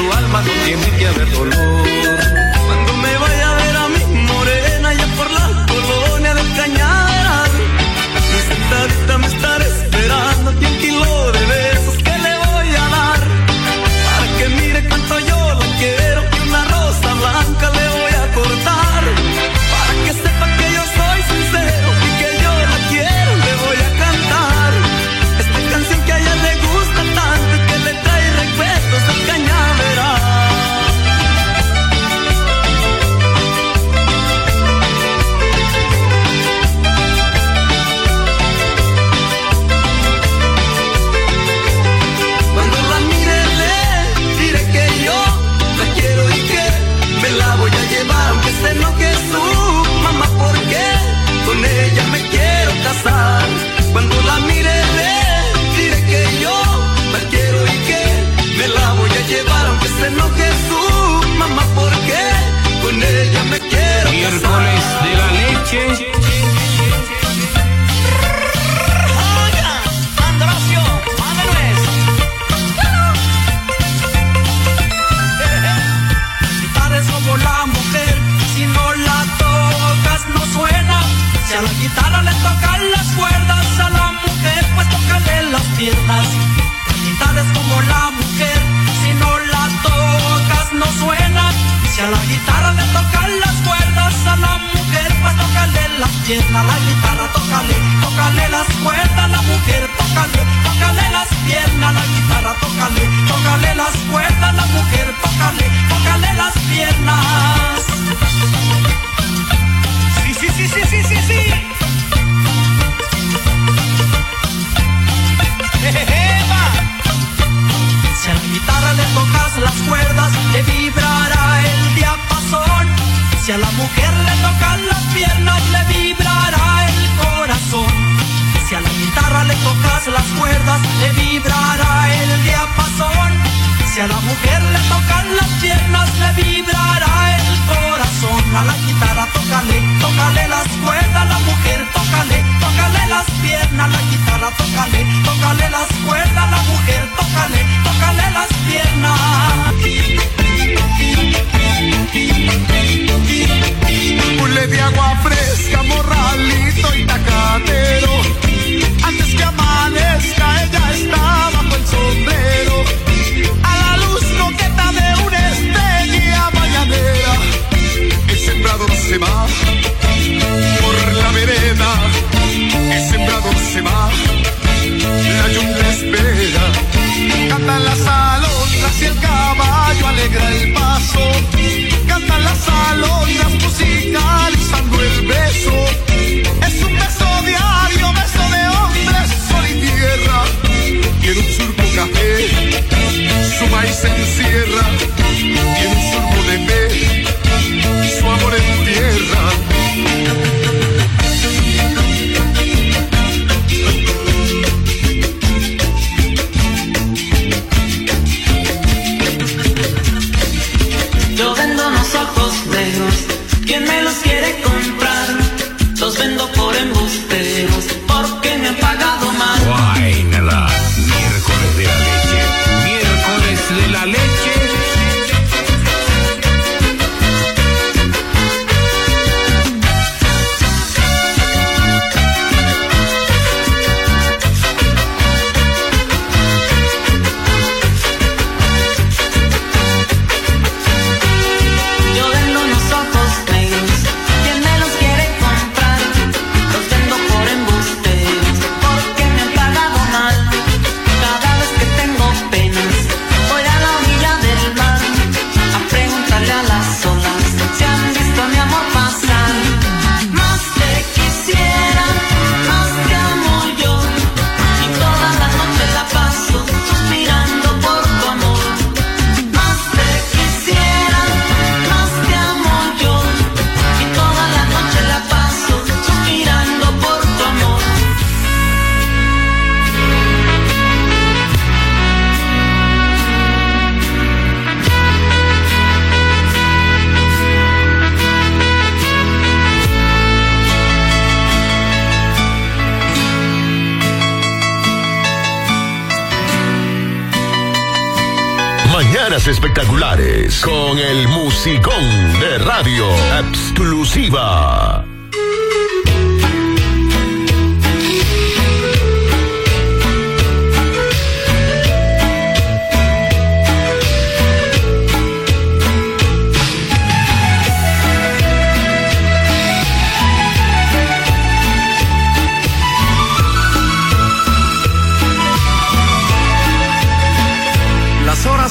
su alma no tiene que haber dolor. llena la guitarra, tócale, tócale las cuerdas, la mujer, tócale, tócale las piernas, la guitarra, tócale, tócale las cuerdas, la mujer, tócale, tócale las piernas. Sí, sí, sí, sí, sí, sí, sí. notas le vibrará el diapasón. Si a la mujer le tocan las Mañanas espectaculares con el musicón de radio exclusiva.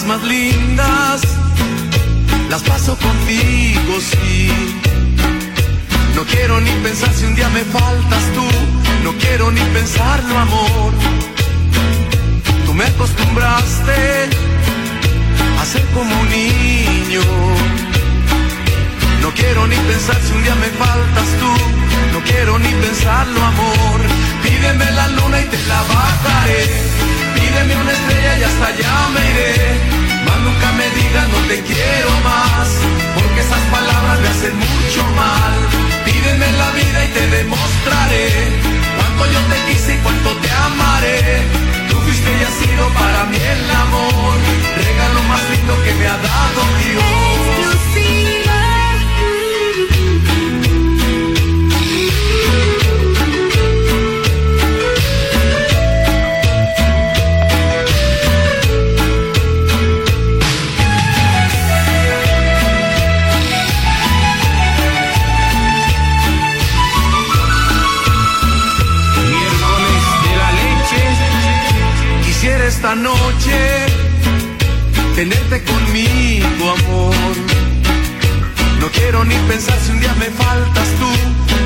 Más lindas las paso contigo, sí. No quiero ni pensar si un día me faltas tú, no quiero ni pensarlo, amor. Tú me acostumbraste a ser como un niño. No quiero ni pensar si un día me faltas tú, no quiero ni pensarlo, amor. Pídeme la luna y te la bajaré. Pídeme una estrella y hasta allá me iré. Más nunca me digas no te quiero más, quiero ni pensar si un día me faltas tú,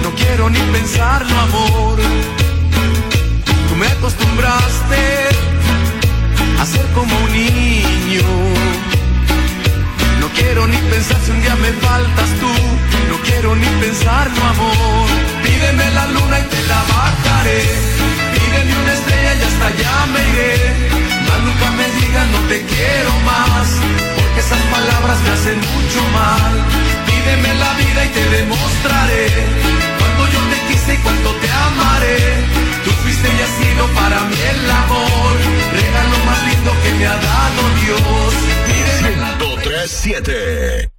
no quiero ni pensarlo, amor. Tú me acostumbraste a ser como un niño. No quiero ni pensar si un día me faltas tú, no quiero ni pensarlo, amor. Pídeme la luna y te la bajaré. Pídeme una estrella y hasta allá me iré nunca me digas no te quiero más, porque esas palabras me hacen mucho mal. 7.